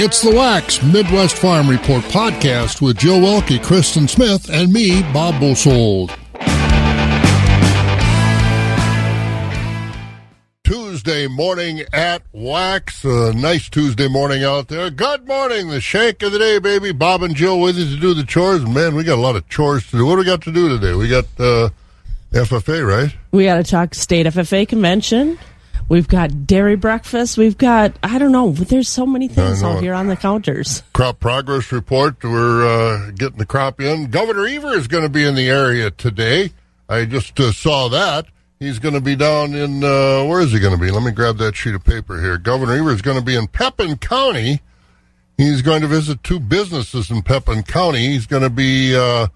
It's the Wax Midwest Farm Report podcast with Jill Welke, Kristen Smith, and me, Bob Bosold. Tuesday morning at Wax. A nice Tuesday morning out there. Good morning, the shank of the day, baby. Bob and Joe with you to do the chores. Man, we got a lot of chores to do. What do we got to do today? We got uh, FFA, right? We got to talk state FFA convention. We've got dairy breakfast. We've got, I don't know, there's so many things out here on the counters. Crop progress report. We're uh, getting the crop in. Governor Evers is going to be in the area today. I just uh, saw that. He's going to be down in, uh, where is he going to be? Let me grab that sheet of paper here. Governor Evers is going to be in Pepin County. He's going to visit two businesses in Pepin County. He's going to be uh,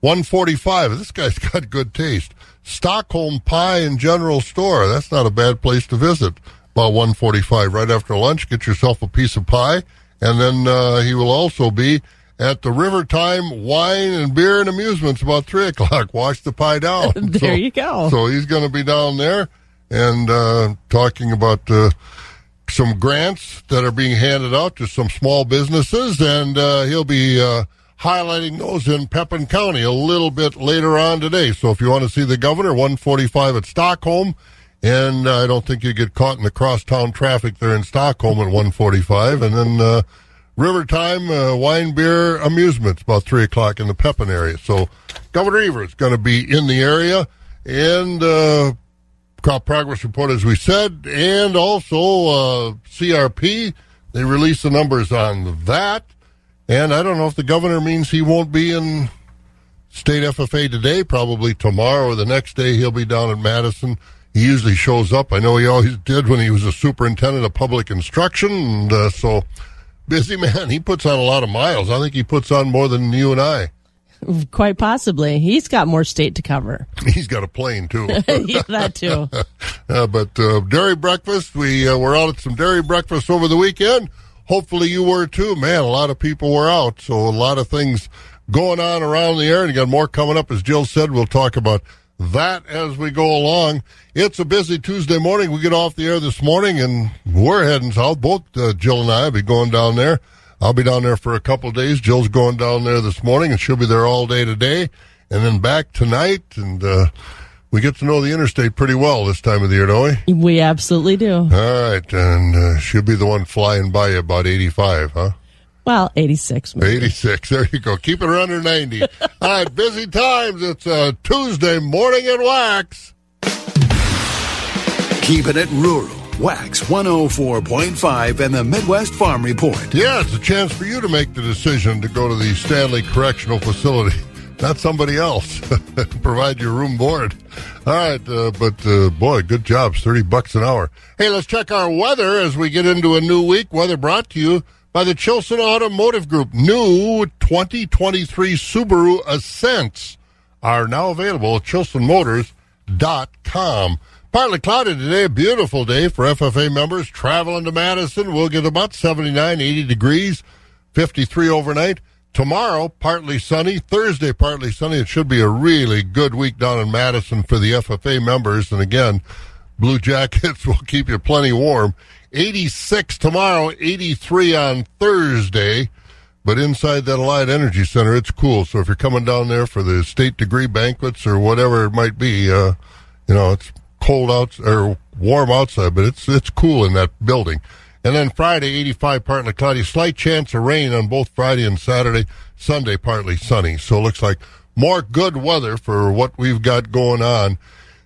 145. This guy's got good taste. Stockholm Pie and General Store. That's not a bad place to visit. About 145 right after lunch. Get yourself a piece of pie. And then uh, he will also be at the River Time Wine and Beer and Amusements about 3 o'clock. Wash the pie down. there so, you go. So he's going to be down there and uh, talking about uh, some grants that are being handed out to some small businesses. And uh, he'll be uh, highlighting those in Pepin County a little bit later on today. So if you want to see the governor, 145 at Stockholm. And I don't think you get caught in the crosstown traffic there in Stockholm at 145. And then uh, River Time, uh, wine, beer, amusements about 3 o'clock in the Pepin area. So Governor Evers is going to be in the area. And uh, crop progress report, as we said. And also uh, CRP. They released the numbers on that. And I don't know if the governor means he won't be in state FFA today, probably tomorrow or the next day he'll be down at Madison. He usually shows up. I know he always did when he was a superintendent of public instruction. And uh, so, busy man. He puts on a lot of miles. I think he puts on more than you and I. Quite possibly. He's got more state to cover. He's got a plane, too. yeah, that, too. uh, but uh, dairy breakfast, we uh, were out at some dairy breakfast over the weekend hopefully you were too. Man, a lot of people were out, so a lot of things going on around the area. And you got more coming up, as Jill said. We'll talk about that as we go along. It's a busy Tuesday morning. We get off the air this morning, and we're heading south. Both uh, Jill and I will be going down there. I'll be down there for a couple days. Jill's going down there this morning, and she'll be there all day today, and then back tonight. And uh, we get to know the interstate pretty well this time of the year, don't we? We absolutely do. All right, and uh, she'll be the one flying by you about 85, huh? Well, 86. Maybe. 86. There you go. Keep it under 90. All right, busy times. It's a Tuesday morning at Wax. Keeping it rural. Wax 104.5 and the Midwest Farm Report. Yeah, it's a chance for you to make the decision to go to the Stanley Correctional Facility not somebody else. Provide your room board. All right, uh, but uh, boy, good jobs. Thirty bucks an hour. Hey, let's check our weather as we get into a new week. Weather brought to you by the Chilson Automotive Group. New 2023 Subaru Ascents are now available at ChilsonMotors.com. Partly cloudy today, a beautiful day for FFA members traveling to Madison. We'll get about 79, 80 degrees, 53 overnight. Tomorrow, partly sunny. Thursday, partly sunny. It should be a really good week down in Madison for the FFA members. And again, Blue Jackets will keep you plenty warm. 86 tomorrow, 83 on Thursday. But inside that Alliant Energy Center, it's cool. So if you're coming down there for the state degree banquets or whatever it might be, uh, you know, it's cold out or warm outside, but it's it's cool in that building. And then Friday, 85, partly cloudy. Slight chance of rain on both Friday and Saturday. Sunday, partly sunny. So it looks like more good weather for what we've got going on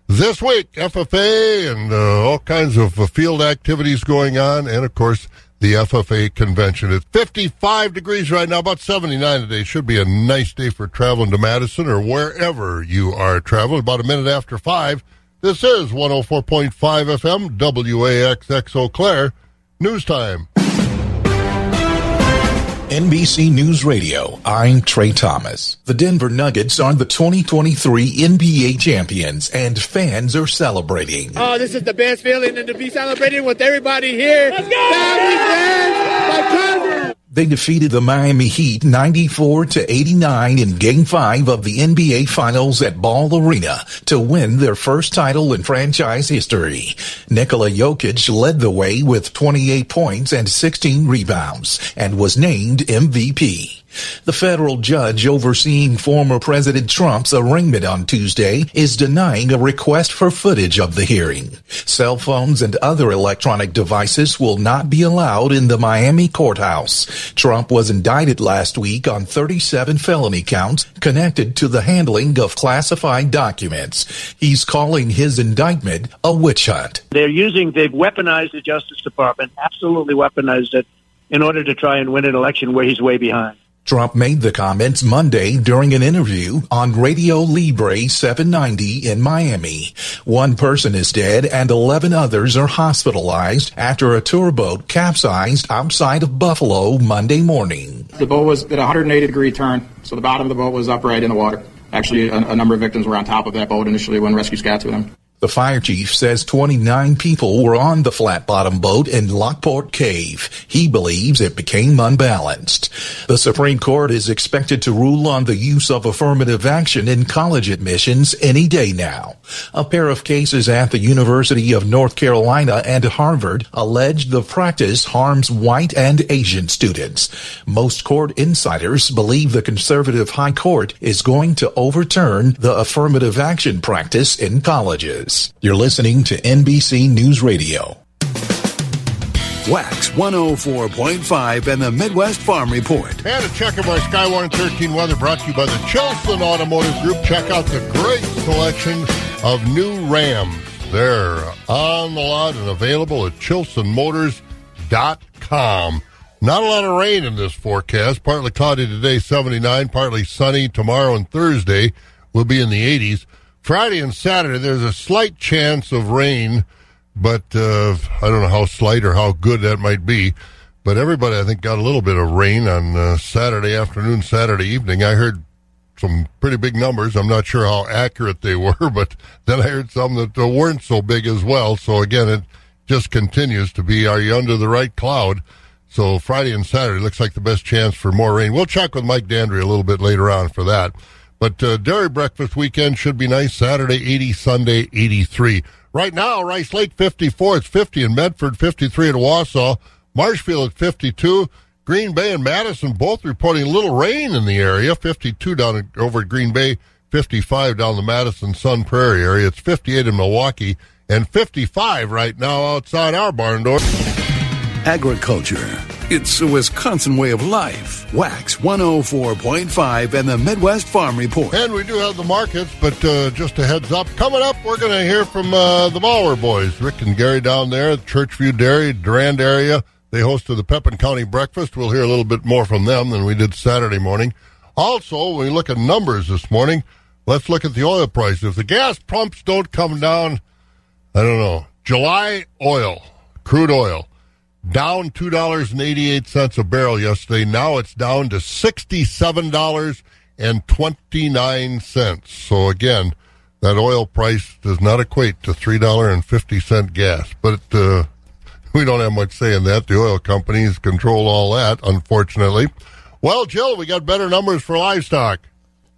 this week. FFA and uh, all kinds of uh, field activities going on. And of course, the FFA convention. It's 55 degrees right now, about 79 today. Should be a nice day for traveling to Madison or wherever you are traveling. About a minute after 5. This is 104.5 FM, WAXX Eau Claire. News time. NBC News Radio, I'm Trey Thomas. The Denver Nuggets are the 2023 NBA champions, and fans are celebrating. Oh, this is the best feeling, and to be celebrating with everybody here. Let's go! Family, friends, my cousins. They defeated the Miami Heat 94 to 89 in game 5 of the NBA Finals at Ball Arena to win their first title in franchise history. Nikola Jokic led the way with 28 points and 16 rebounds and was named MVP. The federal judge overseeing former President Trump's arraignment on Tuesday is denying a request for footage of the hearing. Cell phones and other electronic devices will not be allowed in the Miami courthouse. Trump was indicted last week on 37 felony counts connected to the handling of classified documents. He's calling his indictment a witch hunt. They're using, they've weaponized the Justice Department, absolutely weaponized it in order to try and win an election where he's way behind. Trump made the comments Monday during an interview on Radio Libre 790 in Miami. One person is dead and 11 others are hospitalized after a tour boat capsized outside of Buffalo Monday morning. The boat was at a 180 degree turn, so the bottom of the boat was upright in the water. Actually, a, a number of victims were on top of that boat initially when rescues got to them. The fire chief says 29 people were on the flat bottom boat in Lockport Cave. He believes it became unbalanced. The Supreme Court is expected to rule on the use of affirmative action in college admissions any day now. A pair of cases at the University of North Carolina and Harvard allege the practice harms white and Asian students. Most court insiders believe the conservative high court is going to overturn the affirmative action practice in colleges. You're listening to NBC News Radio. Wax 104.5 and the Midwest Farm Report. And a check of our Skywarn 13 weather brought to you by the Chilson Automotive Group. Check out the great selection of new Rams. They're on the lot and available at chilsonmotors.com. Not a lot of rain in this forecast. Partly cloudy today, 79, partly sunny tomorrow and Thursday. We'll be in the 80s. Friday and Saturday, there's a slight chance of rain, but uh, I don't know how slight or how good that might be. But everybody, I think, got a little bit of rain on uh, Saturday afternoon, Saturday evening. I heard some pretty big numbers. I'm not sure how accurate they were, but then I heard some that uh, weren't so big as well. So again, it just continues to be, are you under the right cloud? So Friday and Saturday looks like the best chance for more rain. We'll check with Mike Dandry a little bit later on for that. But uh, dairy breakfast weekend should be nice. Saturday 80, Sunday 83. Right now, Rice Lake 54. It's 50 in Medford, 53 at Wausau. Marshfield at 52. Green Bay and Madison both reporting a little rain in the area. 52 down at, over at Green Bay, 55 down the Madison Sun Prairie area. It's 58 in Milwaukee and 55 right now outside our barn door. Agriculture. It's a Wisconsin way of life. Wax 104.5 and the Midwest Farm Report. And we do have the markets, but uh, just a heads up. Coming up, we're going to hear from uh, the Bauer boys, Rick and Gary down there at Churchview Dairy, Durand area. They hosted the Pepin County Breakfast. We'll hear a little bit more from them than we did Saturday morning. Also, when we look at numbers this morning, let's look at the oil prices. If the gas pumps don't come down, I don't know. July oil, crude oil down two dollars and eighty eight cents a barrel yesterday. Now it's down to sixty seven dollars and twenty nine cents. So again, that oil price does not equate to three dollar and fifty cent gas. But uh, we don't have much say in that. The oil companies control all that, unfortunately. Well, Jill, we got better numbers for livestock.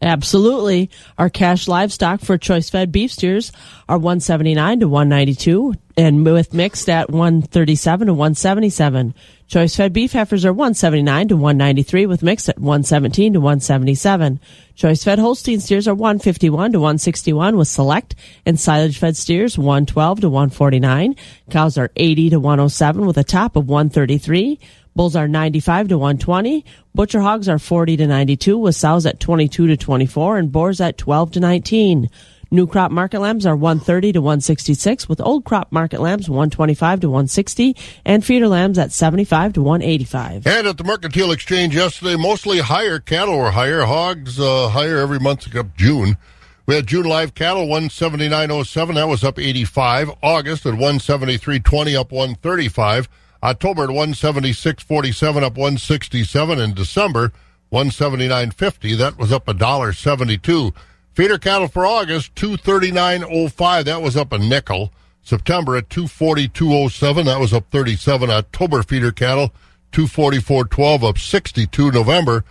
Absolutely. Our cash livestock for choice fed beef steers are 179 to 192 and with mixed at 137 to 177. Choice fed beef heifers are 179 to 193 with mixed at 117 to 177. Choice fed Holstein steers are 151 to 161 with select and silage fed steers 112 to 149. Cows are 80 to 107 with a top of 133. Bulls are 95 to 120. Butcher hogs are 40 to 92 with sows at 22 to 24 and boars at 12 to 19. New crop market lambs are 130 to 166 with old crop market lambs 125 to 160 and feeder lambs at 75 to 185. And at the Mercantile Exchange yesterday, mostly higher cattle were higher. Hogs uh, higher every month except June. We had June live cattle 179.07. That was up 85. August at 173.20 up 135. October at 176.47 up 167 in December 179.50 that was up a dollar 72 feeder cattle for August 239.05 that was up a nickel September at 242.07 that was up 37 October feeder cattle 244.12 up 62 November.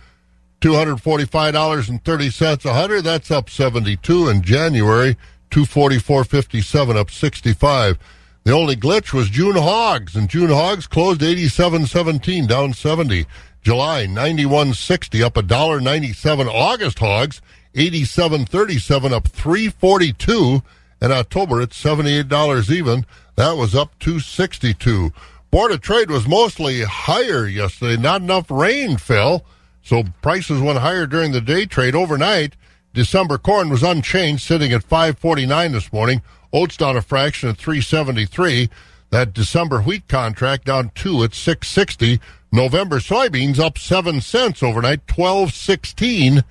$245.30 a hundred. That's up 72 in January. 244.57 up 65. The only glitch was June hogs, and June hogs closed 87.17 down 70. July 91.60 up a dollar 97. August hogs 87.37 up 342. And October it's $78 even. That was up 262. Board of Trade was mostly higher yesterday. Not enough rain fell, so prices went higher during the day trade. Overnight, December corn was unchanged, sitting at 549 this morning. Oats down a fraction at 373. That December wheat contract down two at 660. November soybeans up seven cents overnight, 1216.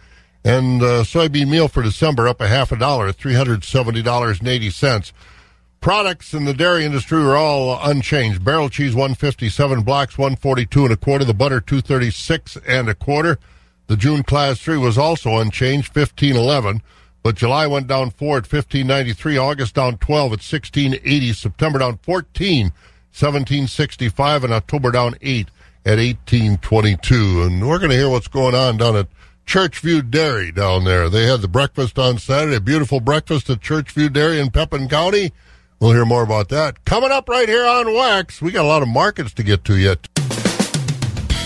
And uh, soybean meal for December up a half a dollar, at $370.80. Products in the dairy industry are all unchanged. Barrel cheese 157, blocks 142 and a quarter, the butter 236 and a quarter. The June class 3 was also unchanged, 1511, but July went down 4 at 1593, August down 12 at 1680, September down 14, 1765, and October down 8 at 1822. And we're going to hear what's going on down at Churchview Dairy down there. They had the breakfast on Saturday, beautiful breakfast at Churchview Dairy in Pepin County. We'll hear more about that coming up right here on Wax. We got a lot of markets to get to yet.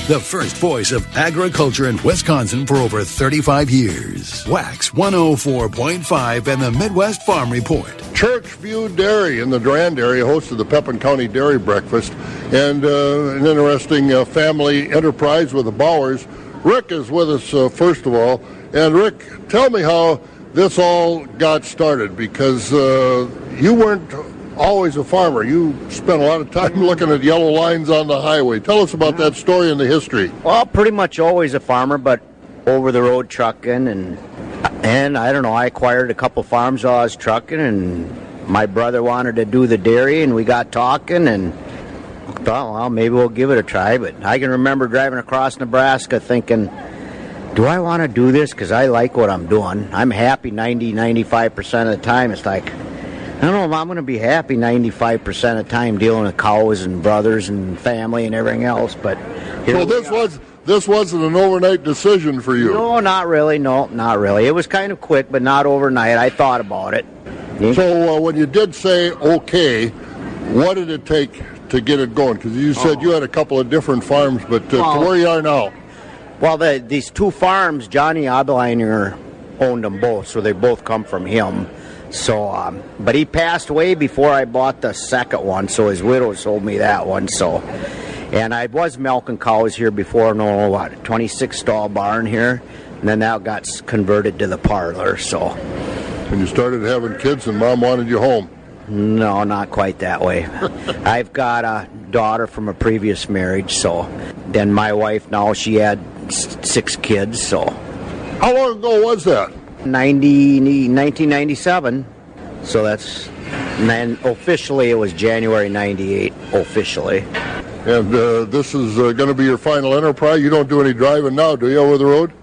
The first voice of agriculture in Wisconsin for over 35 years. Wax 104.5 and the Midwest Farm Report. Churchview Dairy in the Durand area hosted the Pepin County Dairy Breakfast and uh, an interesting uh, family enterprise with the Bauers. Rick is with us, uh, first of all. And Rick, tell me how this all got started because uh, you weren't always a farmer. You spent a lot of time looking at yellow lines on the highway. Tell us about that story and the history. Well, pretty much always a farmer, but over the road trucking and and I don't know. I acquired a couple farms while I was trucking, and my brother wanted to do the dairy, and we got talking and thought, well, maybe we'll give it a try. But I can remember driving across Nebraska thinking. Do I want to do this? Because I like what I'm doing. I'm happy 90, 95% of the time. It's like, I don't know if I'm going to be happy 95% of the time dealing with cows and brothers and family and everything else. But so this was this wasn't an overnight decision for you. No, not really. No, not really. It was kind of quick, but not overnight. I thought about it. So uh, when you did say okay, what did it take to get it going? Because you said oh. you had a couple of different farms, but uh, well, to where you are now. Well, the, these two farms, Johnny Adleiner owned them both, so they both come from him. So, um, but he passed away before I bought the second one, so his widow sold me that one. So, and I was milking cows here before, no, what, 26 stall barn here, and then that got converted to the parlor. So, and you started having kids, and mom wanted you home. No, not quite that way. I've got a daughter from a previous marriage, so then my wife now she had six kids. So, how long ago was that? 90, 1997. So that's, and then officially it was January 98, officially. And uh, this is uh, going to be your final enterprise? You don't do any driving now, do you, over the road?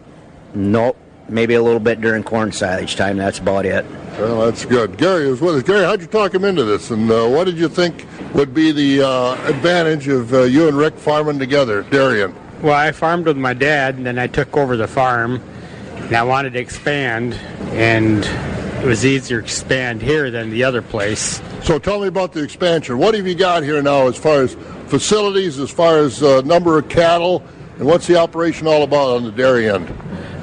Nope. Maybe a little bit during corn silage time. That's about it. Well, that's good. Gary was with us. Gary, how'd you talk him into this? And uh, what did you think would be the uh, advantage of uh, you and Rick farming together, Darian? Well, I farmed with my dad, and then I took over the farm and I wanted to expand, and it was easier to expand here than the other place. So tell me about the expansion. What have you got here now as far as facilities, as far as uh, number of cattle, and what's the operation all about on the dairy end?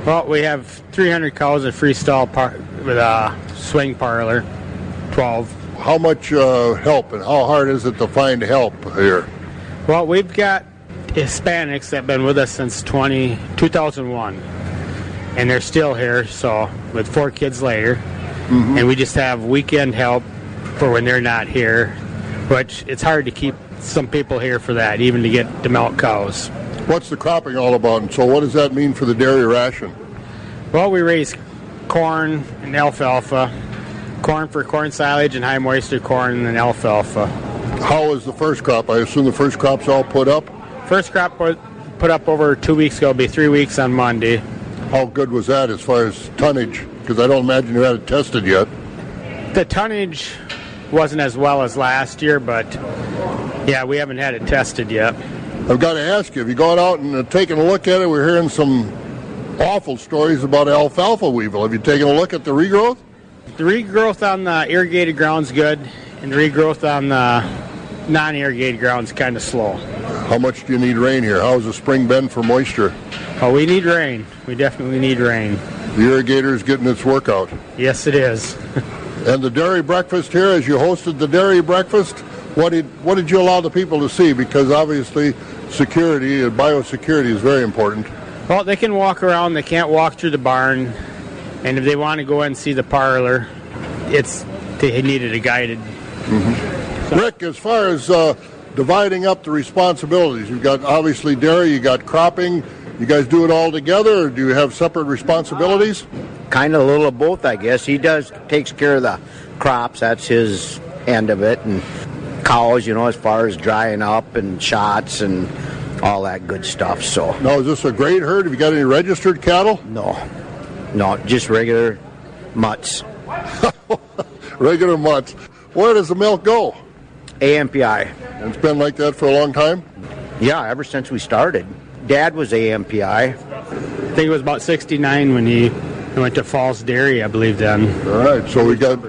Well, we have 300 cows at freestall par- with a swing parlor, 12. How much uh, help and how hard is it to find help here? Well, we've got Hispanics that have been with us since 20, 2001 and they're still here. So with four kids later, mm-hmm. and we just have weekend help for when they're not here, which it's hard to keep some people here for that, even to get to milk cows. What's the cropping all about? And so, what does that mean for the dairy ration? Well, we raise corn and alfalfa, corn for corn silage and high moisture corn and alfalfa. How is the first crop? I assume the first crop's all put up. First crop put up over two weeks ago. It'll be three weeks on Monday. How good was that as far as tonnage? Because I don't imagine you had it tested yet. The tonnage wasn't as well as last year, but yeah, we haven't had it tested yet. I've got to ask you, have you gone out and uh, taken a look at it? We're hearing some awful stories about alfalfa weevil. Have you taken a look at the regrowth? The regrowth on the irrigated ground's good, and the regrowth on the non-irrigated ground's kind of slow. How much do you need rain here? How's the spring been for moisture? Oh, we need rain. We definitely need rain. The irrigator is getting its workout. Yes, it is. and the dairy breakfast here, as you hosted the dairy breakfast, what did what did you allow the people to see? Because obviously, security and biosecurity is very important. Well, they can walk around. They can't walk through the barn, and if they want to go and see the parlor, it's they needed a guided. Mm-hmm. Rick, as far as uh, dividing up the responsibilities, you've got obviously dairy, you got cropping. You guys do it all together, or do you have separate responsibilities? Kind of a little of both, I guess. He does takes care of the crops. That's his end of it, and cows, you know, as far as drying up and shots and all that good stuff. So now, is this a great herd? Have you got any registered cattle? No, no, just regular mutts. regular mutts. Where does the milk go? AMPI. And it's been like that for a long time. Yeah, ever since we started. Dad was AMPI. I think it was about '69 when he went to Falls Dairy, I believe. Then. All right, so we got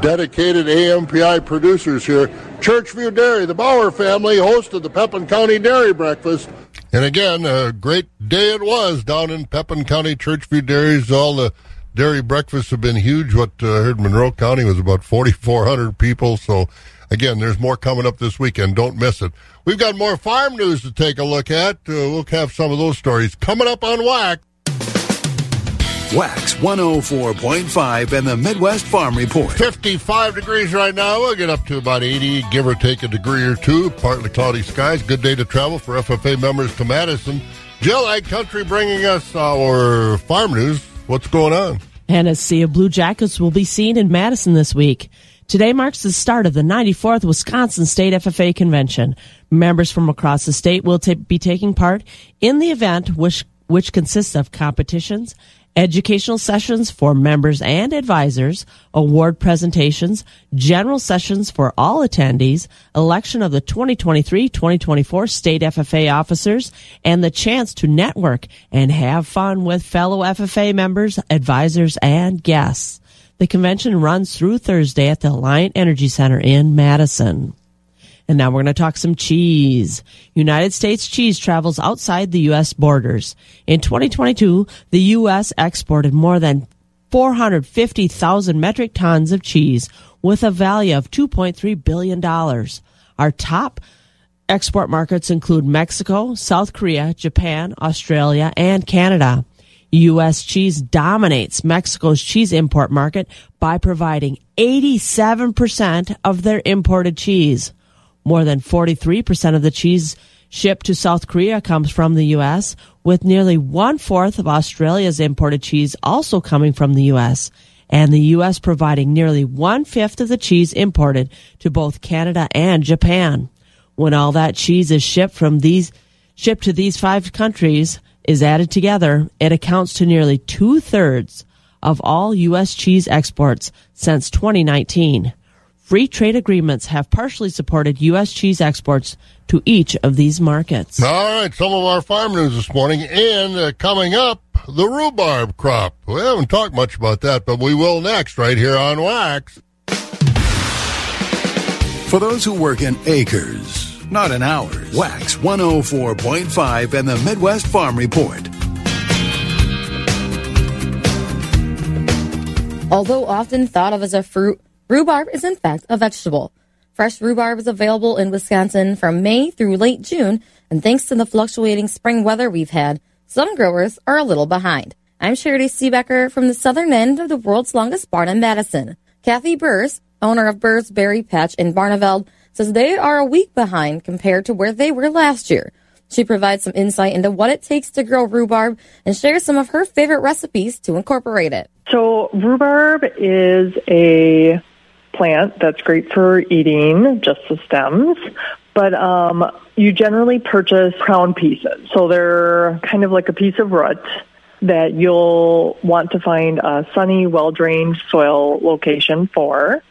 dedicated AMPI producers here. Churchview Dairy, the Bauer family hosted the Pepin County Dairy Breakfast. And again, a great day it was down in Pepin County. Churchview Dairies, all the dairy breakfasts have been huge. What uh, I heard Monroe County was about 4,400 people. So again, there's more coming up this weekend. Don't miss it. We've got more farm news to take a look at. Uh, we'll have some of those stories coming up on WAC. Wax 104.5 and the Midwest Farm Report. 55 degrees right now. We'll get up to about 80, give or take a degree or two. Partly cloudy skies. Good day to travel for FFA members to Madison. Jill Ag Country bringing us our farm news. What's going on? And a sea of blue jackets will be seen in Madison this week. Today marks the start of the 94th Wisconsin State FFA Convention. Members from across the state will t- be taking part in the event, which, which consists of competitions, educational sessions for members and advisors, award presentations, general sessions for all attendees, election of the 2023-2024 state FFA officers, and the chance to network and have fun with fellow FFA members, advisors, and guests. The convention runs through Thursday at the Alliant Energy Center in Madison. And now we're going to talk some cheese. United States cheese travels outside the U.S. borders. In 2022, the U.S. exported more than 450,000 metric tons of cheese with a value of $2.3 billion. Our top export markets include Mexico, South Korea, Japan, Australia, and Canada. U.S. cheese dominates Mexico's cheese import market by providing 87% of their imported cheese. More than 43% of the cheese shipped to South Korea comes from the U.S., with nearly one fourth of Australia's imported cheese also coming from the U.S., and the U.S. providing nearly one fifth of the cheese imported to both Canada and Japan. When all that cheese is shipped from these, shipped to these five countries is added together, it accounts to nearly two thirds of all U.S. cheese exports since 2019. Free trade agreements have partially supported U.S. cheese exports to each of these markets. All right, some of our farm news this morning, and uh, coming up, the rhubarb crop. We haven't talked much about that, but we will next, right here on Wax. For those who work in acres, not in hours, Wax 104.5 and the Midwest Farm Report. Although often thought of as a fruit, Rhubarb is in fact a vegetable. Fresh rhubarb is available in Wisconsin from May through late June, and thanks to the fluctuating spring weather we've had, some growers are a little behind. I'm Charity Seebecker from the southern end of the world's longest barn in Madison. Kathy Burrs, owner of Burrs Berry Patch in Barneveld, says they are a week behind compared to where they were last year. She provides some insight into what it takes to grow rhubarb and shares some of her favorite recipes to incorporate it. So, rhubarb is a plant that's great for eating, just the stems. But um, you generally purchase crown pieces. So they're kind of like a piece of root that you'll want to find a sunny, well drained soil location for.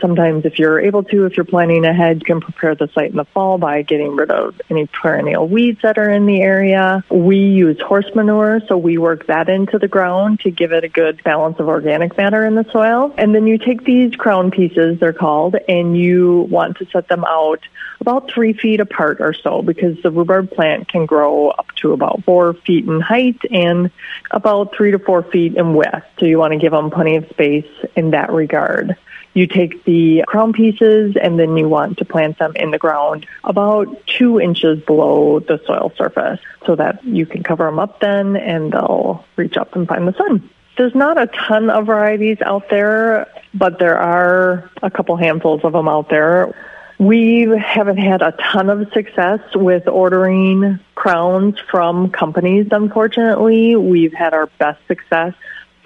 Sometimes, if you're able to, if you're planning ahead, you can prepare the site in the fall by getting rid of any perennial weeds that are in the area. We use horse manure, so we work that into the ground to give it a good balance of organic matter in the soil. And then you take these crown pieces, they're called, and you want to set them out about three feet apart or so because the rhubarb plant can grow up to about four feet in height and about three to four feet in width. So you want to give them plenty of space in that regard. You take the crown pieces and then you want to plant them in the ground about two inches below the soil surface so that you can cover them up then and they'll reach up and find the sun. There's not a ton of varieties out there, but there are a couple handfuls of them out there. We haven't had a ton of success with ordering crowns from companies, unfortunately. We've had our best success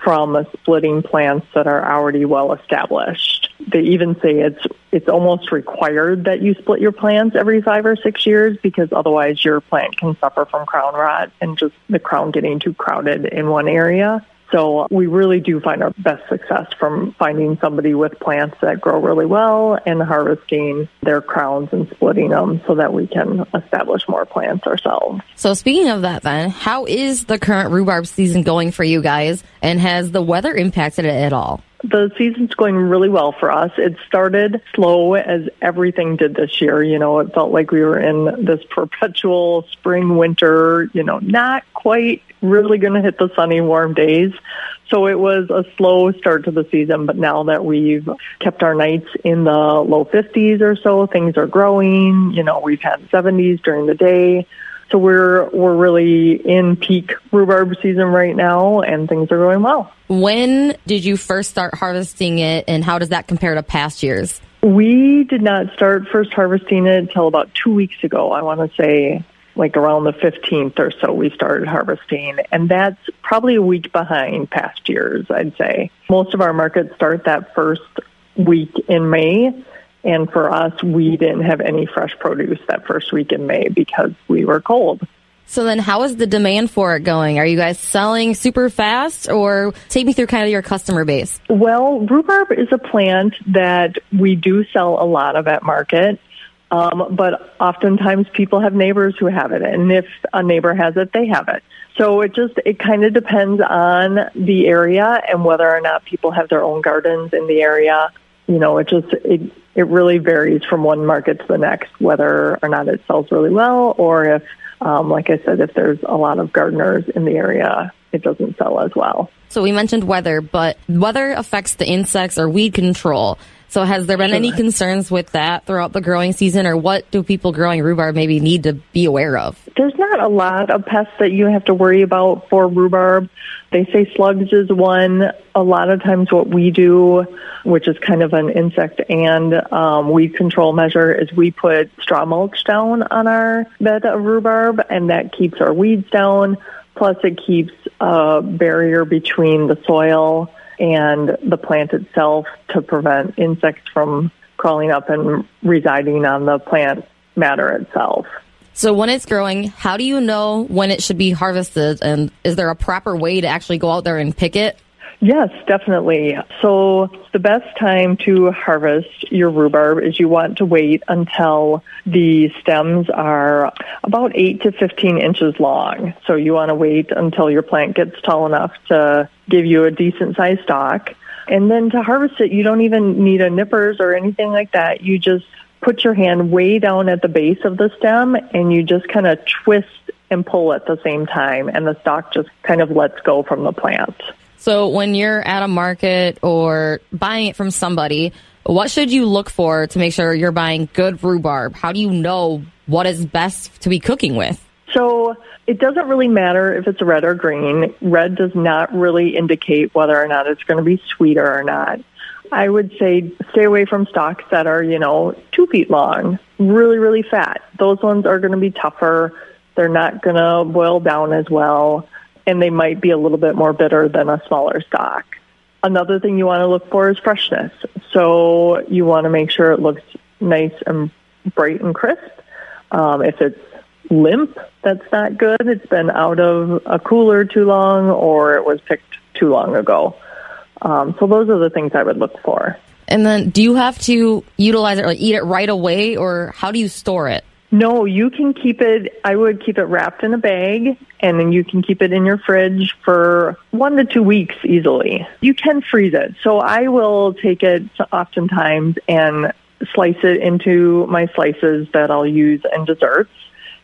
from splitting plants that are already well established. They even say it's it's almost required that you split your plants every five or six years because otherwise your plant can suffer from crown rot and just the crown getting too crowded in one area. So we really do find our best success from finding somebody with plants that grow really well and harvesting their crowns and splitting them so that we can establish more plants ourselves. So speaking of that then, how is the current rhubarb season going for you guys and has the weather impacted it at all? The season's going really well for us. It started slow as everything did this year. You know, it felt like we were in this perpetual spring, winter, you know, not quite really going to hit the sunny, warm days. So it was a slow start to the season, but now that we've kept our nights in the low 50s or so, things are growing. You know, we've had 70s during the day. So we're we're really in peak rhubarb season right now, and things are going well. When did you first start harvesting it, and how does that compare to past years? We did not start first harvesting it until about two weeks ago. I want to say like around the 15th or so we started harvesting and that's probably a week behind past years i'd say most of our markets start that first week in may and for us we didn't have any fresh produce that first week in may because we were cold so then how is the demand for it going? Are you guys selling super fast or take me through kind of your customer base? Well, rhubarb is a plant that we do sell a lot of at market. Um, but oftentimes people have neighbors who have it, and if a neighbor has it, they have it. So it just it kind of depends on the area and whether or not people have their own gardens in the area. You know, it just it it really varies from one market to the next whether or not it sells really well, or if, um, like I said, if there's a lot of gardeners in the area, it doesn't sell as well. So we mentioned weather, but weather affects the insects or weed control. So has there been sure. any concerns with that throughout the growing season, or what do people growing rhubarb maybe need to be aware of? There's not a lot of pests that you have to worry about for rhubarb. They say slugs is one. A lot of times what we do, which is kind of an insect and um, weed control measure, is we put straw mulch down on our bed of rhubarb, and that keeps our weeds down. Plus, it keeps a barrier between the soil and the plant itself to prevent insects from crawling up and residing on the plant matter itself. So when it's growing, how do you know when it should be harvested and is there a proper way to actually go out there and pick it? Yes, definitely. So the best time to harvest your rhubarb is you want to wait until the stems are about 8 to 15 inches long. So you want to wait until your plant gets tall enough to give you a decent sized stalk. And then to harvest it, you don't even need a nippers or anything like that. You just put your hand way down at the base of the stem and you just kind of twist and pull at the same time and the stalk just kind of lets go from the plant. So when you're at a market or buying it from somebody, what should you look for to make sure you're buying good rhubarb? How do you know what is best to be cooking with? So it doesn't really matter if it's red or green. Red does not really indicate whether or not it's going to be sweeter or not. I would say stay away from stalks that are, you know, two feet long, really, really fat. Those ones are going to be tougher. They're not going to boil down as well and they might be a little bit more bitter than a smaller stock. Another thing you want to look for is freshness. So you want to make sure it looks nice and bright and crisp. Um, if it's limp, that's not good. It's been out of a cooler too long or it was picked too long ago. Um, so those are the things I would look for. And then do you have to utilize it or eat it right away or how do you store it? No, you can keep it, I would keep it wrapped in a bag and then you can keep it in your fridge for one to two weeks easily. You can freeze it. So I will take it oftentimes and slice it into my slices that I'll use in desserts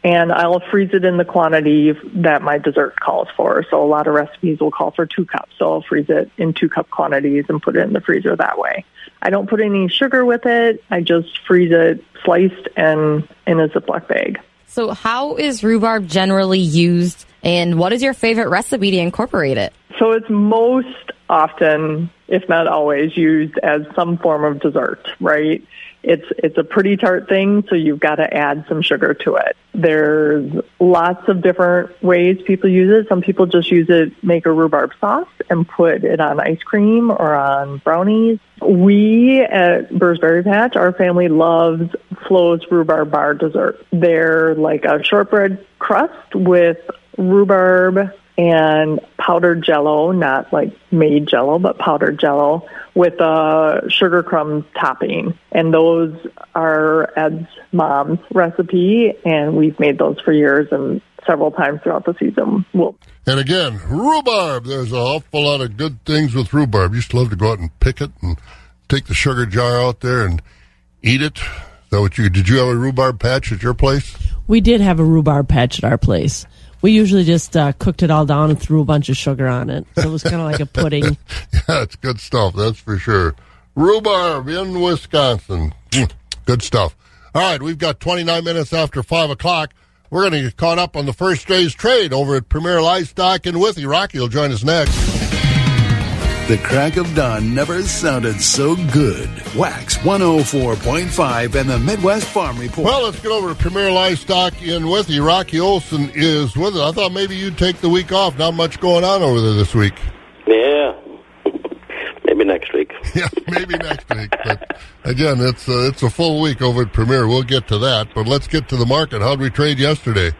and I'll freeze it in the quantity that my dessert calls for. So a lot of recipes will call for two cups. So I'll freeze it in two cup quantities and put it in the freezer that way. I don't put any sugar with it. I just freeze it sliced and in a Ziploc bag. So how is rhubarb generally used and what is your favorite recipe to incorporate it? So it's most often, if not always, used as some form of dessert, right? It's it's a pretty tart thing, so you've got to add some sugar to it. There's lots of different ways people use it. Some people just use it, make a rhubarb sauce, and put it on ice cream or on brownies. We at Burr's Berry Patch, our family loves Flo's rhubarb bar dessert. They're like a shortbread crust with rhubarb and powdered jello, not like made jello, but powdered jello with a sugar crumb topping. And those are Ed's mom's recipe, and we've made those for years and several times throughout the season. We'll- and again, rhubarb. There's an awful lot of good things with rhubarb. Used to love to go out and pick it and take the sugar jar out there and eat it. Is that what you did? You have a rhubarb patch at your place? We did have a rhubarb patch at our place. We usually just uh, cooked it all down and threw a bunch of sugar on it. So it was kind of like a pudding. yeah, it's good stuff, that's for sure. Rhubarb in Wisconsin. Mm, good stuff. All right, we've got 29 minutes after 5 o'clock. We're going to get caught up on the first day's trade over at Premier Livestock in Withee. Rocky will join us next. The crack of dawn never sounded so good. Wax 104.5 and the Midwest Farm Report. Well, let's get over to Premier Livestock in Withee. Rocky Olson is with us. I thought maybe you'd take the week off. Not much going on over there this week. Yeah. Maybe next week. yeah, maybe next week. But again, it's uh, it's a full week over at Premier. We'll get to that. But let's get to the market. How'd we trade yesterday?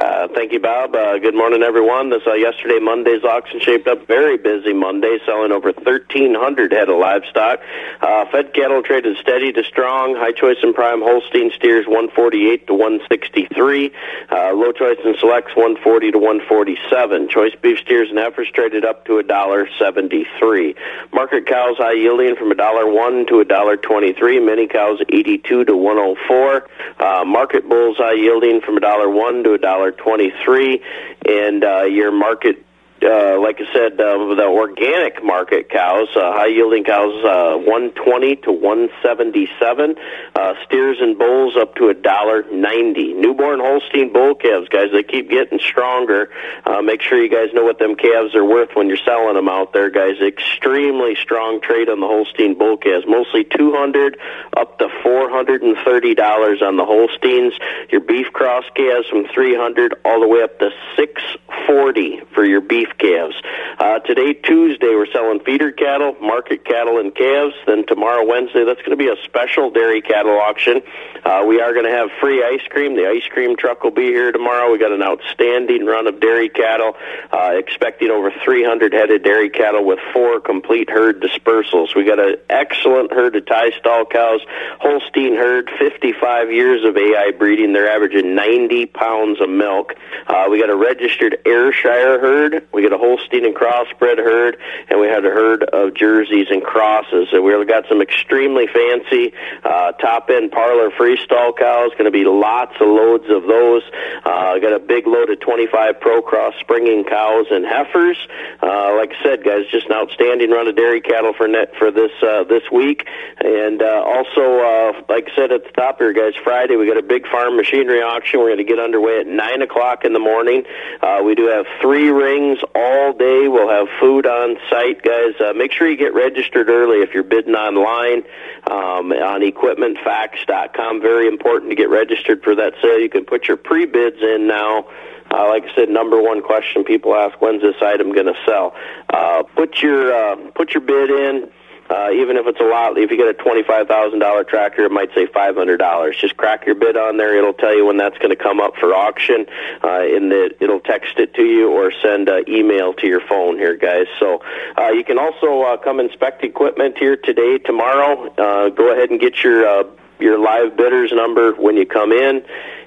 Uh, thank you, Bob. Uh, good morning, everyone. This uh, yesterday Monday's auction shaped up very busy Monday, selling over 1,300 head of livestock. Uh, fed cattle traded steady to strong. High choice and prime Holstein steers 148 to 163. Uh, low choice and selects 140 to 147. Choice beef steers and heifers traded up to a dollar 73. Market cows high yielding from a dollar one to a dollar 23. Many cows 82 to 104. Uh, market bulls high yielding from a dollar one to a dollar 23 and uh, your market uh, like I said, uh, the organic market cows, uh, high yielding cows, uh, 120 to 177. Uh, steers and bulls up to a dollar ninety. Newborn Holstein bull calves, guys, they keep getting stronger. Uh, make sure you guys know what them calves are worth when you're selling them out there, guys. Extremely strong trade on the Holstein bull calves, mostly 200 up to 430 dollars on the Holsteins. Your beef cross calves from 300 all the way up to 640 for your beef calves. Uh, today, Tuesday, we're selling feeder cattle, market cattle, and calves. Then tomorrow, Wednesday, that's going to be a special dairy cattle auction. Uh, we are going to have free ice cream. The ice cream truck will be here tomorrow. We got an outstanding run of dairy cattle, uh, expecting over 300 headed dairy cattle with four complete herd dispersals. We got an excellent herd of tie stall cows, Holstein herd, 55 years of AI breeding. They're averaging 90 pounds of milk. Uh, we got a registered Ayrshire herd. We got a Holstein and crossbred herd, and we had a herd of jerseys and crosses. And we got some extremely fancy uh, top end parlor freestall cows. Going to be lots of loads of those. Uh, got a big load of 25 Pro Cross springing cows and heifers. Uh, like I said, guys, just an outstanding run of dairy cattle for net for this uh, this week. And uh, also, uh, like I said at the top here, guys, Friday we got a big farm machinery auction. We're going to get underway at nine o'clock in the morning. Uh, we do have three rings all day. We'll have food on site, guys. Uh, make sure you get registered early if you're bidding online um, on equipmentfacts.com. Very important to get registered for that sale. You can put your pre bids in now. Uh, like I said, number one question people ask: When's this item going to sell? Uh, put your uh, put your bid in. Uh, even if it's a lot, if you get a twenty-five thousand dollar tractor, it might say five hundred dollars. Just crack your bid on there; it'll tell you when that's going to come up for auction. Uh, in the, it'll text it to you or send an email to your phone here, guys. So uh, you can also uh, come inspect equipment here today, tomorrow. Uh, go ahead and get your uh, your live bidders number when you come in.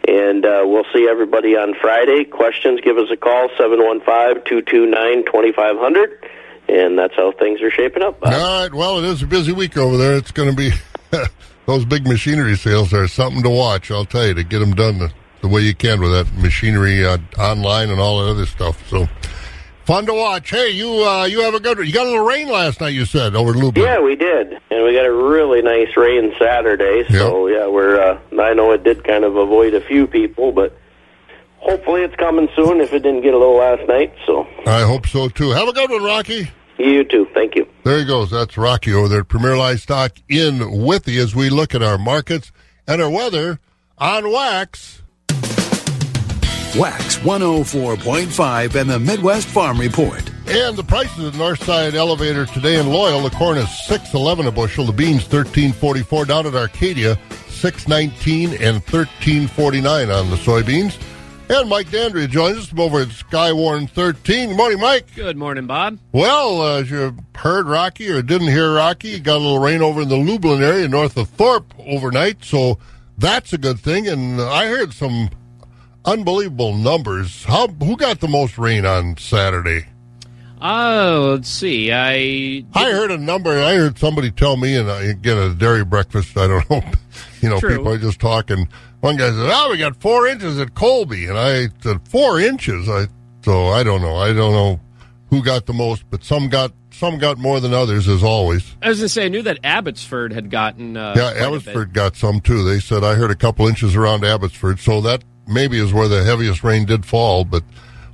And uh, we'll see everybody on Friday. Questions, give us a call, 715 229 2500. And that's how things are shaping up. All right. Well, it is a busy week over there. It's going to be those big machinery sales are something to watch. I'll tell you to get them done the, the way you can with that machinery uh, online and all that other stuff. So fun to watch. Hey, you uh, you have a good. You got a little rain last night. You said over Lublin. Yeah, we did, and we got a really nice rain Saturday. So yeah, we're. Uh, I know it did kind of avoid a few people, but hopefully it's coming soon. If it didn't get a little last night, so I hope so too. Have a good one, Rocky. You too. Thank you. There he goes. That's Rocky over there at Premier Livestock in Withee as we look at our markets and our weather on Wax. Wax 104.5 and the Midwest Farm Report. And the prices of the Northside Elevator today in Loyal, the corn is six eleven a bushel, the beans thirteen forty four down at Arcadia, six nineteen and thirteen forty nine on the soybeans. And Mike Dandria joins us from over at Skywarn 13. Good morning, Mike. Good morning, Bob. Well, uh, as you heard Rocky or didn't hear Rocky, you got a little rain over in the Lublin area north of Thorpe overnight, so that's a good thing. And I heard some unbelievable numbers. How who got the most rain on Saturday? Oh, let's see. I I heard a number. I heard somebody tell me, and I get a dairy breakfast. I don't know. You know, True. people are just talking. One guy said, "Oh, we got four inches at Colby," and I said, four inches." I so I don't know. I don't know who got the most, but some got some got more than others, as always. I was going to say I knew that Abbotsford had gotten. Uh, yeah, quite a bit. Abbotsford got some too. They said I heard a couple inches around Abbotsford, so that maybe is where the heaviest rain did fall. But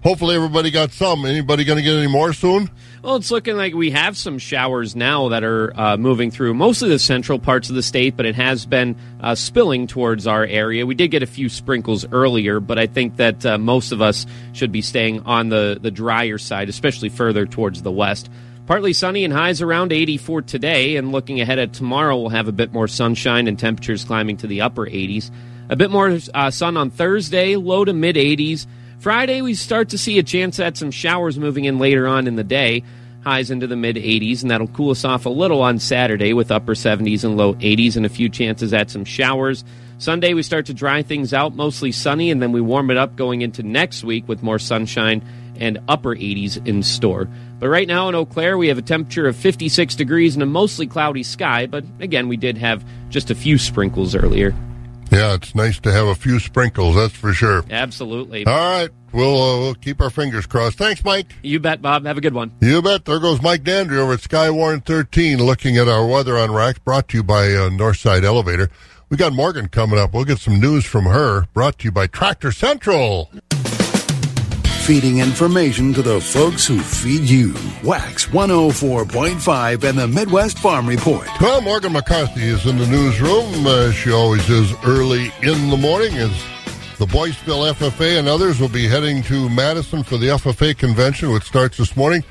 hopefully, everybody got some. Anybody going to get any more soon? Well, it's looking like we have some showers now that are uh, moving through mostly the central parts of the state, but it has been uh, spilling towards our area. We did get a few sprinkles earlier, but I think that uh, most of us should be staying on the, the drier side, especially further towards the west. Partly sunny and highs around 84 today, and looking ahead at tomorrow, we'll have a bit more sunshine and temperatures climbing to the upper 80s. A bit more uh, sun on Thursday, low to mid 80s. Friday, we start to see a chance at some showers moving in later on in the day. Highs into the mid 80s, and that'll cool us off a little on Saturday with upper 70s and low 80s and a few chances at some showers. Sunday, we start to dry things out, mostly sunny, and then we warm it up going into next week with more sunshine and upper 80s in store. But right now in Eau Claire, we have a temperature of 56 degrees and a mostly cloudy sky, but again, we did have just a few sprinkles earlier. Yeah, it's nice to have a few sprinkles. That's for sure. Absolutely. All right, we'll uh, we'll keep our fingers crossed. Thanks, Mike. You bet, Bob. Have a good one. You bet. There goes Mike Dandry over at Skywarn 13 looking at our weather on Wax brought to you by uh, Northside Elevator. We got Morgan coming up. We'll get some news from her brought to you by Tractor Central. Feeding information to the folks who feed you. Wax 104.5 and the Midwest Farm Report. Well, Morgan McCarthy is in the newsroom. Uh, she always is early in the morning as the Boyceville FFA and others will be heading to Madison for the FFA convention, which starts this morning.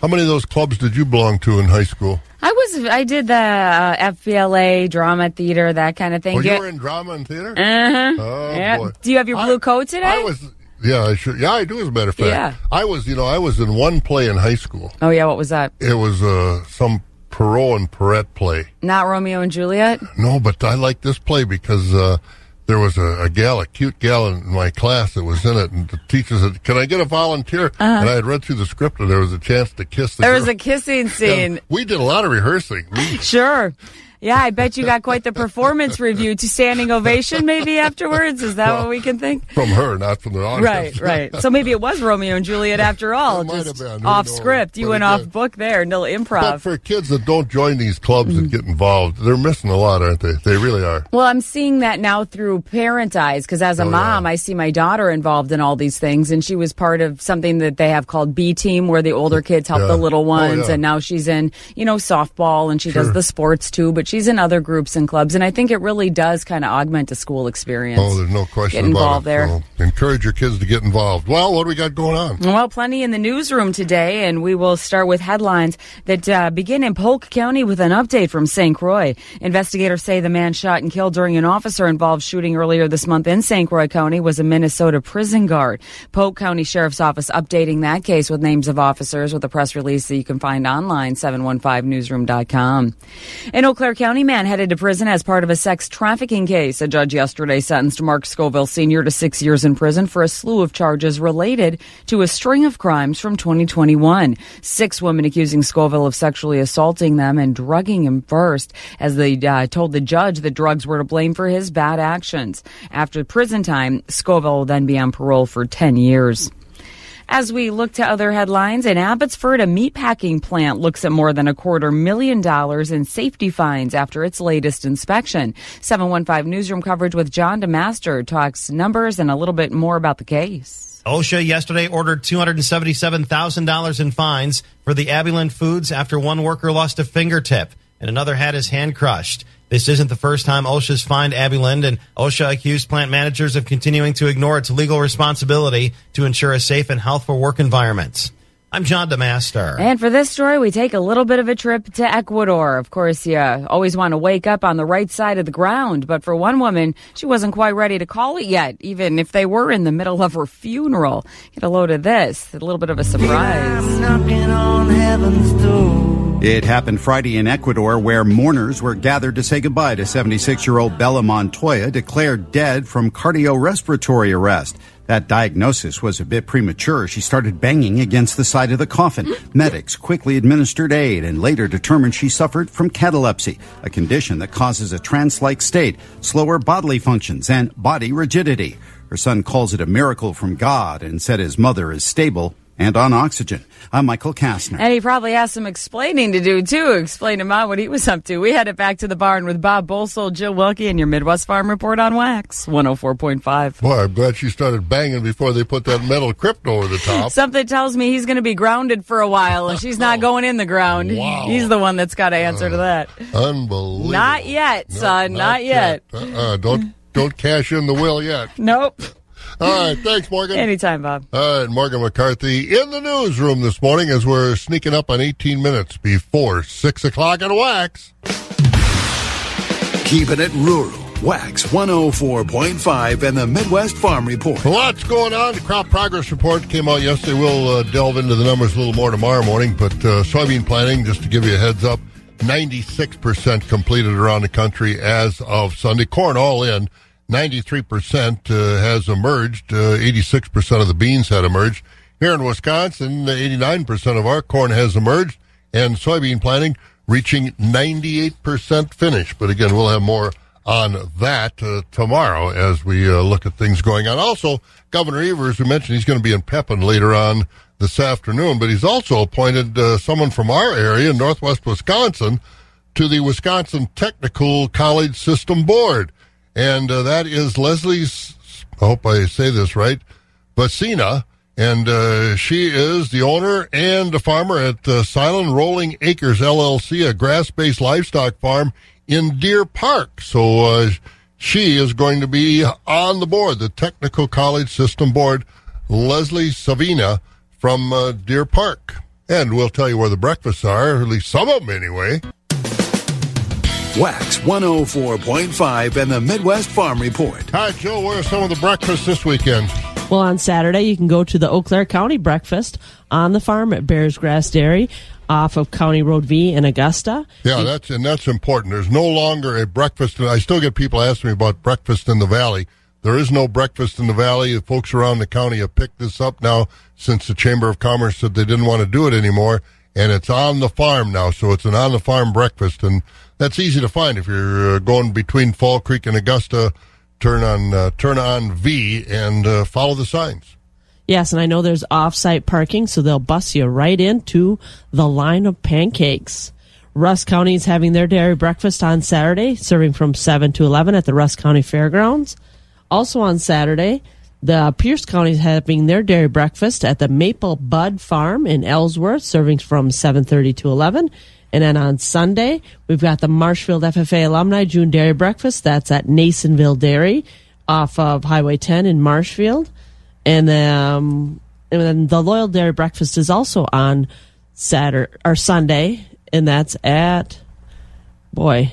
How many of those clubs did you belong to in high school? I was I did the uh, FBLA drama theater that kind of thing. Oh, you were in drama and theater? Uh-huh. Oh, Yeah. boy. Do you have your blue coat today? I was, yeah, I should. Yeah, I do. As a matter of fact, Yeah. I was. You know, I was in one play in high school. oh yeah, what was that? It was uh, some Perot and Perrette play. Not Romeo and Juliet. No, but I like this play because uh, there was a, a gal, a cute gal in my class that was in it, and the teacher said, "Can I get a volunteer?" Uh-huh. And I had read through the script, and there was a chance to kiss the. There girl. was a kissing scene. We did a lot of rehearsing. We- Sure. Yeah, I bet you got quite the performance review to standing ovation maybe afterwards. Is that what we can think? from her, not from the audience. Right, right. So maybe it was Romeo and Juliet after all, just. Off knows? script. You But went again- off book there, no improv. But for kids that don't join these clubs and mm-hmm. get involved, they're missing a lot, aren't they? They really are. Well, I'm seeing that now through parent eyes because as a Oh, yeah. mom, I see my daughter involved in all these things, and she was part of something that they have called B Team, where the older kids help Yeah. the little Oh, ones, yeah. and now she's in, you know, softball, and she Sure. does the sports too. But she's in other groups and clubs, and I think it really does kind of augment a school experience. Oh, there's no question Get about involved there. So encourage your kids to get involved. Well, what do we got going on? Well, plenty in the newsroom today, and we will start with headlines that uh, begin in Polk County with an update from St. Croix. Investigators say the man shot and killed during an officer involved shooting earlier this month in St. Croix County was a Minnesota prison guard. Polk County Sheriff's Office updating that case with names of officers with a press release that you can find online, 715newsroom.com. An Eau Claire County man headed to prison as part of a sex trafficking case. A judge yesterday sentenced Mark Scoville Sr. to six years in prison for a slew of charges related to a string of crimes from 2021. Six women accusing Scoville of sexually assaulting them and drugging him first, as they uh, told the judge that drugs were to blame for his bad actions. After prison time, Scoville will then be on parole for 10 years. As we look to other headlines, in Abbotsford, a meatpacking plant looks at more than a quarter million dollars in safety fines after its latest inspection. 715 Newsroom coverage with John DeMaster talks numbers and a little bit more about the case. OSHA yesterday ordered $277,000 in fines for the Abbyland Foods after one worker lost a fingertip and another had his hand crushed. This isn't the first time OSHA's fined Abbyland, and OSHA accused plant managers of continuing to ignore its legal responsibility to ensure a safe and healthful work environment. I'm John DeMaster. And for this story, we take a little bit of a trip to Ecuador. Of course, you uh, always want to wake up on the right side of the ground, but for one woman, she wasn't quite ready to call it yet, even if they were in the middle of her funeral. Get a load of this, a little bit of a surprise. It happened Friday in Ecuador, where mourners were gathered to say goodbye to 76 year old Bella Montoya, declared dead from cardiorespiratory arrest. That diagnosis was a bit premature. She started banging against the side of the coffin. Medics quickly administered aid and later determined she suffered from catalepsy, a condition that causes a trance like state, slower bodily functions, and body rigidity. Her son calls it a miracle from God and said his mother is stable and on oxygen. I'm Michael Kastner. And he probably has some explaining to do, too. Explain to Mom what he was up to. We headed back to the barn with Bob Bosold, Jill Welke, and your Midwest Farm Report on Wax, 104.5. Boy, I'm glad she started banging before they put that metal crypt over the top. Something tells me he's going to be grounded for a while, and she's not oh. going in the ground. Wow. He's the one that's got to answer to uh, that. Unbelievable. Not yet, son. Not, yet. Uh-uh. Don't don't cash in the will yet. Nope. All right, thanks, Morgan. Anytime, Bob. All right, Morgan McCarthy in the newsroom this morning as we're sneaking up on 18 minutes before 6 o'clock at Wax. Keeping it rural. Wax 104.5 and the Midwest Farm Report. Lots going on. The crop progress report came out yesterday. We'll uh, delve into the numbers a little more tomorrow morning, but uh, soybean planting, just to give you a heads up, 96% completed around the country as of Sunday. Corn all in. 93% uh, has emerged. Uh, 86% of the beans had emerged. Here in Wisconsin, 89% of our corn has emerged, and soybean planting reaching 98% finish. But again, we'll have more on that uh, tomorrow as we uh, look at things going on. Also, Governor Evers, who mentioned he's going to be in Pepin later on this afternoon, but he's also appointed uh, someone from our area, Northwest Wisconsin, to the Wisconsin Technical College System Board and uh, that is Leslie's. I hope I say this right, Vecina, and uh, she is the owner and a farmer at uh, Silent Rolling Acres LLC, a grass-based livestock farm in Deer Park. So uh, she is going to be on the board, the Technical College System Board. Leslie Savina from uh, Deer Park, and we'll tell you where the breakfasts are, at least some of them anyway. Wax 104.5 and the Midwest Farm Report. Hi, Joe. Where are some of the breakfasts this weekend? Well, on Saturday, you can go to the Eau Claire County Breakfast on the farm at Bauers Grass Dairy off of County Road V in Augusta. Yeah, that's and that's important. There's no longer a breakfast. I still get people asking me about breakfast in the valley. There is no breakfast in the valley. The folks around the county have picked this up now since the Chamber of Commerce said they didn't want to do it anymore, and it's on the farm now. So it's an on the farm breakfast, and that's easy to find if you're uh, going between Fall Creek and Augusta. Turn on uh, turn on V and uh, follow the signs. Yes, and I know there's off-site parking, so they'll bus you right into the line of pancakes. Rusk County is having their dairy breakfast on Saturday, serving from 7 to 11 at the Rusk County Fairgrounds. Also on Saturday, the Pierce County is having their dairy breakfast at the Maple Bud Farm in Ellsworth, serving from 7:30 to 11. And then on Sunday, we've got the Marshfield FFA Alumni June Dairy Breakfast. That's at Nasonville Dairy off of Highway 10 in Marshfield. And then, um, and then the Loyal Dairy Breakfast is also on Saturday or Sunday, and that's at boy,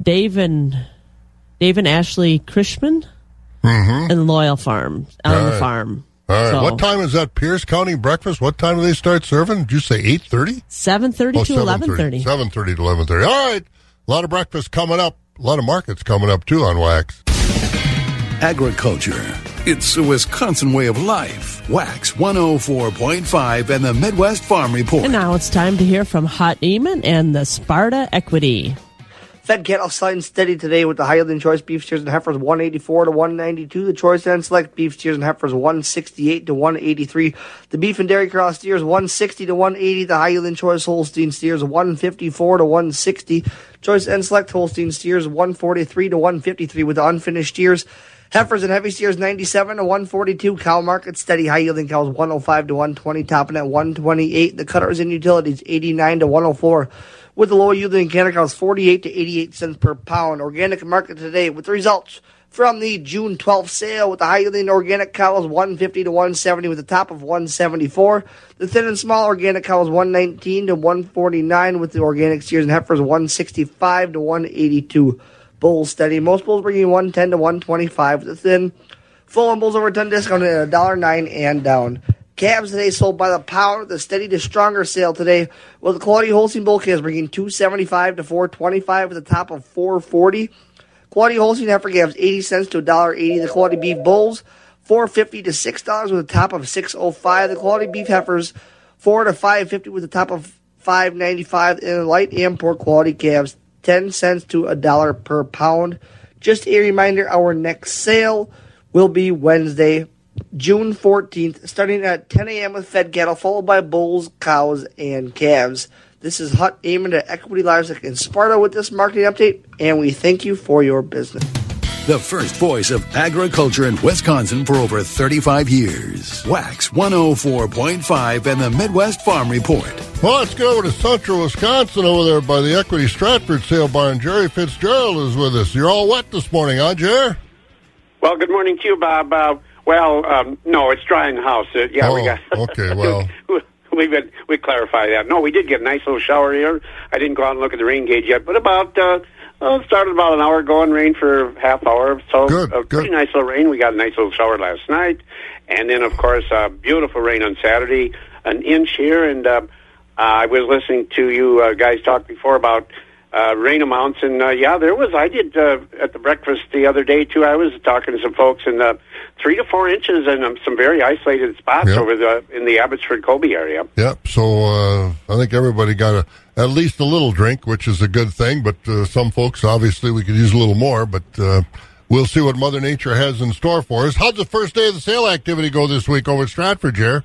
Dave and Dave and Ashley Krishman Mm-hmm. and Loyal Farm on All the farm. All right. So, What time is that Pierce County breakfast? What time do they start serving? Did you say eight thirty? Seven thirty oh, to eleven thirty. Seven thirty to eleven thirty. All right. A lot of breakfast coming up. A lot of markets coming up too on Wax. Agriculture. It's a Wisconsin way of life. Wax 104.5 and the Midwest Farm Report. And now it's time to hear from Hot Eamon and the Sparta Equity. Fed cattle sliding steady today with the high yielding choice beef steers and heifers 184 to 192. The choice and select beef steers and heifers 168 to 183. The beef and dairy cross steers 160 to 180. The high yielding choice Holstein steers 154 to 160. Choice and select Holstein steers 143 to 153 with the unfinished steers. Heifers and heavy steers 97 to 142. Cow market steady. High yielding cows 105 to 120. Topping at 128. The cutters and utilities 89 to 104. With the low yielding canner cows 48 to 88 cents per pound. Organic market today with the results from the June 12th sale with the high yielding organic cows 150 to 170 with the top of 174. The thin and small organic cows 119 to 149 with the organic steers and heifers 165 to 182. Bulls steady. Most bulls bringing 110 to 125 with the thin. Full and bulls over 10 discounted at $1.09 and down. Calves today sold by the pound. The steady to stronger sale today with the quality Holstein bull calves bringing 275 to 425 with the top of 440. Quality Holstein heifer calves 80 cents to $1.80. The quality beef bulls 450 to $6 with a top of 605. The quality beef heifers 4 to 550 with a top of 595 and the light and poor quality calves 10 cents to a dollar per pound. Just a reminder, our next sale will be Wednesday, June 14th, starting at 10 a.m. with fed cattle, followed by bulls, cows, and calves. This is Hut aiming at Equity Livestock in Sparta with this marketing update, and we thank you for your business. The first voice of agriculture in Wisconsin for over 35 years. Wax 104.5 and the Midwest Farm Report. Well, let's get over to central Wisconsin over there by the Equity Stratford sale barn. Jerry Fitzgerald is with us. You're all wet this morning, huh, Jerry? Well, good morning to you, Bob. Uh, well, um, no, it's dry in the house. Uh, yeah, we Oh, got. okay, well. we been, we clarify that. No, we did get a nice little shower here. I didn't go out and look at the rain gauge yet, but about uh, well, it started about an hour ago and rained for half hour. So Good, a pretty nice little rain. We got a nice little shower last night, and then of course uh, beautiful rain on Saturday, an inch here. And uh, I was listening to you uh, guys talk before about uh, rain amounts, and uh, yeah, there was. I did uh, at the breakfast the other day too. I was talking to some folks, and uh, three to four inches in um, some very isolated spots Yep. over the in the Abbotsford Colby area. Yep. So uh, I think everybody got a, at least a little drink, which is a good thing. But uh, some folks, obviously, we could use a little more. But uh, we'll see what Mother Nature has in store for us. How'd the first day of the sale activity go this week over at Stratford, Jer?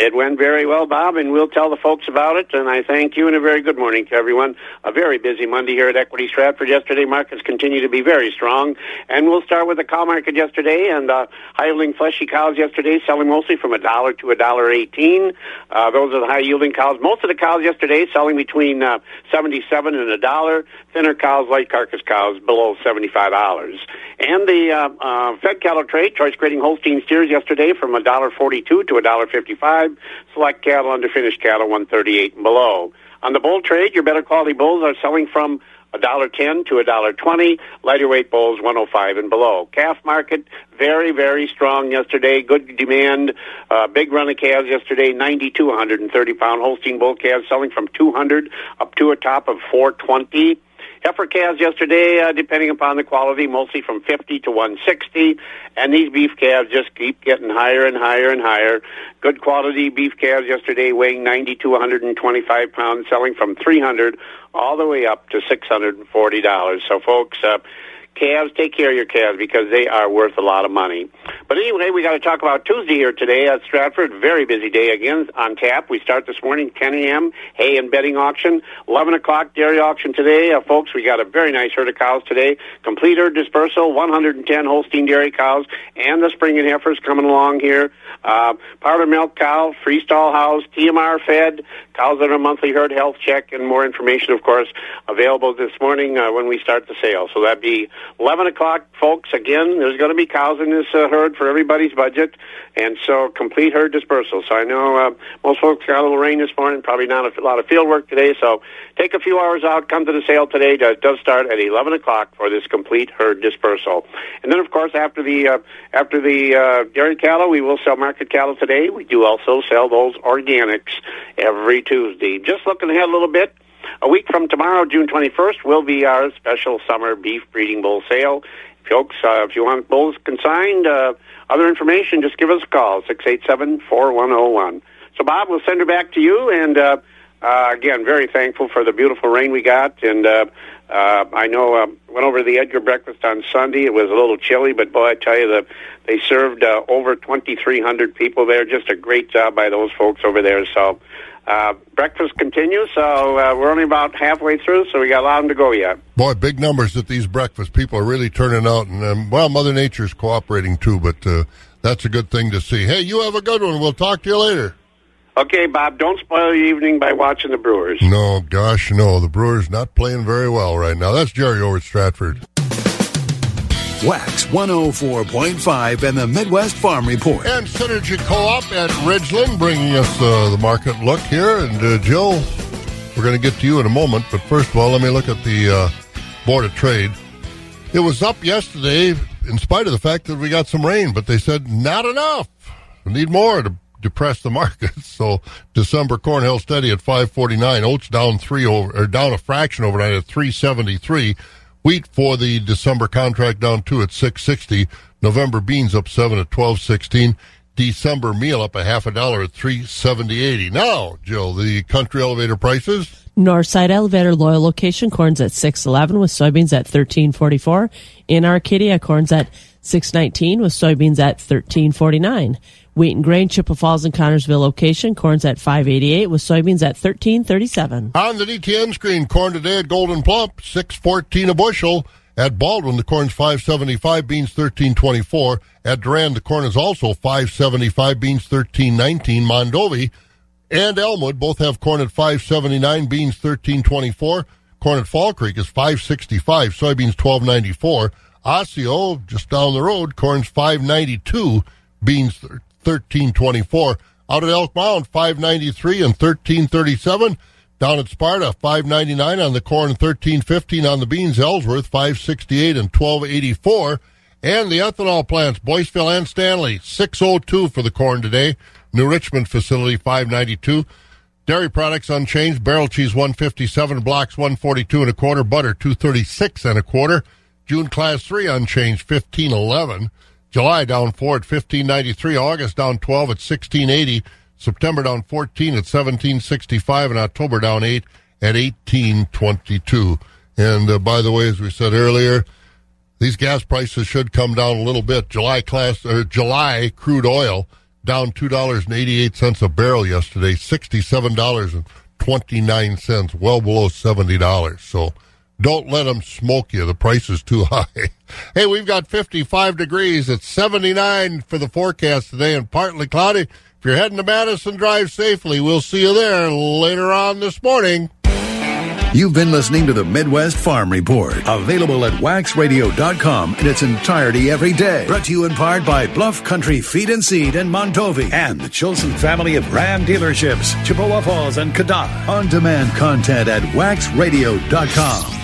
It went very well, Bob, and we'll tell the folks about it. And I thank you, and a very good morning to everyone. A very busy Monday here at Equity Stratford. Yesterday, markets continue to be very strong, and we'll start with the cow market yesterday. And uh, high-yielding fleshy cows yesterday selling mostly from a dollar to a dollar eighteen. Uh, those are the high-yielding cows. Most of the cows yesterday selling between uh, seventy-seven and a dollar. Thinner cows, light carcass cows, below seventy-five dollars. And the uh, uh, fed cattle trade, choice grading Holstein steers yesterday from a dollar forty-two to a dollar fifty-five. Select cattle, under finished cattle, one thirty-eight and below. On the bull trade, your better quality bulls are selling from a dollar ten to a dollar twenty. Lighter weight bulls, one hundred five and below. Calf market very very strong yesterday. Good demand. Uh, big run of calves yesterday. Ninety to one hundred and thirty pound Holstein bull calves selling from two hundred up to a top of four twenty. Heifer calves yesterday, uh, depending upon the quality, mostly from 50 to 160. And these beef calves just keep getting higher and higher and higher. Good quality beef calves yesterday weighing 90 to 125 pounds, selling from 300 all the way up to $640. So folks, uh, calves, take care of your calves because they are worth a lot of money. But anyway, we got to talk about Tuesday here today at Stratford. Very busy day again on tap. We start this morning 10 a.m. hay and bedding auction. 11 o'clock dairy auction today, uh, folks. We got a very nice herd of cows today. Complete herd dispersal. 110 Holstein dairy cows and the spring and heifers coming along here. Uh, powder milk cow, freestall house, TMR fed, cows that are monthly herd health check, and more information, of course, available this morning uh, when we start the sale. So that'd be 11 o'clock, folks. Again, there's going to be cows in this uh, herd for everybody's budget, and so complete herd dispersal. So I know uh, most folks got a little rain this morning, probably not a lot of field work today. So take a few hours out, come to the sale today. It does start at 11 o'clock for this complete herd dispersal, and then of course after the uh, after the uh, dairy cattle, we will sell market cattle today. We do also sell those organics every Tuesday. Just looking ahead a little bit. A week from tomorrow, June 21st, will be our special summer beef breeding bull sale. Folks, uh, if you want bulls consigned, uh, other information, just give us a call, 687-4101. So, Bob, we'll send her back to you, and uh, uh, again, very thankful for the beautiful rain we got, and uh, uh, I know uh, went over to the Edgar breakfast on Sunday. It was a little chilly, but boy, I tell you, the, they served uh, over 2,300 people there. Just a great job by those folks over there. So uh, breakfast continues. So uh, we're only about halfway through, so we got a lot to go yet. Boy, big numbers at these breakfasts. People are really turning out, and um, well, Mother Nature's cooperating too. But uh, that's a good thing to see. Hey, you have a good one. We'll talk to you later. Okay, Bob, don't spoil your evening by watching the Brewers. No, gosh, no. The Brewers not playing very well right now. That's Jerry over at Stratford. Wax 104.5 and the Midwest Farm Report. And Synergy Co-op at Ridgeland bringing us uh, the market look here. And uh, Joe, we're going to get to you in a moment. But first of all, let me look at the uh, Board of Trade. It was up yesterday in spite of the fact that we got some rain, but they said not enough. We need more to depress the market. So December corn held steady at 549. Oats down three over, or down a fraction overnight at 373. Wheat for the December contract down two at 660. November beans up seven at 1216. December meal up a half a dollar at 370.80. Now, Jill, the country elevator prices. Northside Elevator Loyal Location corns at 611 with soybeans at 1344. In Arcadia corns at 619 with soybeans at 1349. Wheat and grain Chippewa Falls and Connorsville location corns at 588 with soybeans at 1337. On the DTN screen, corn today at Gold'n Plump 614 a bushel. At Baldwin, the corn's 575, beans 1324. At Durand, the corn is also 575, beans 1319. Mondovi and Elmwood both have corn at 579, beans 1324. Corn at Fall Creek is 565, soybeans 1294. Osseo, just down the road, corn's 592, beans 1324. Out at Elk Mound, 593 and 1337. Down at Sparta, 599 on the corn, 1315 on the beans. Ellsworth, 568 and 1284. And the ethanol plants, Boyceville and Stanley, 602 for the corn today. New Richmond facility, 592. Dairy products unchanged. Barrel cheese, 157. Blocks, 142 and a quarter. Butter, 236 and a quarter. June class 3 unchanged, 1511. July down 4 at 1593. August down 12 at 1680. September down 14 at 1765. And October down 8 at 1822. And uh, by the way, as we said earlier, these gas prices should come down a little bit. July class or July crude oil down two dollars and eighty eight cents a barrel yesterday, sixty seven dollars and twenty nine cents, well below seventy dollars. So don't let them smoke you. The price is too high. hey, we've got fifty five degrees. It's seventy nine for the forecast today, and partly cloudy. If you're heading to Madison, drive safely. We'll see you there later on this morning. You've been listening to the Midwest Farm Report, available at waxradio.com in its entirety every day. Brought to you in part by Bluff Country Feed and Seed and Mondovi and the Chilson family of Ram dealerships, Chippewa Falls and Cadott. On demand content at waxradio.com.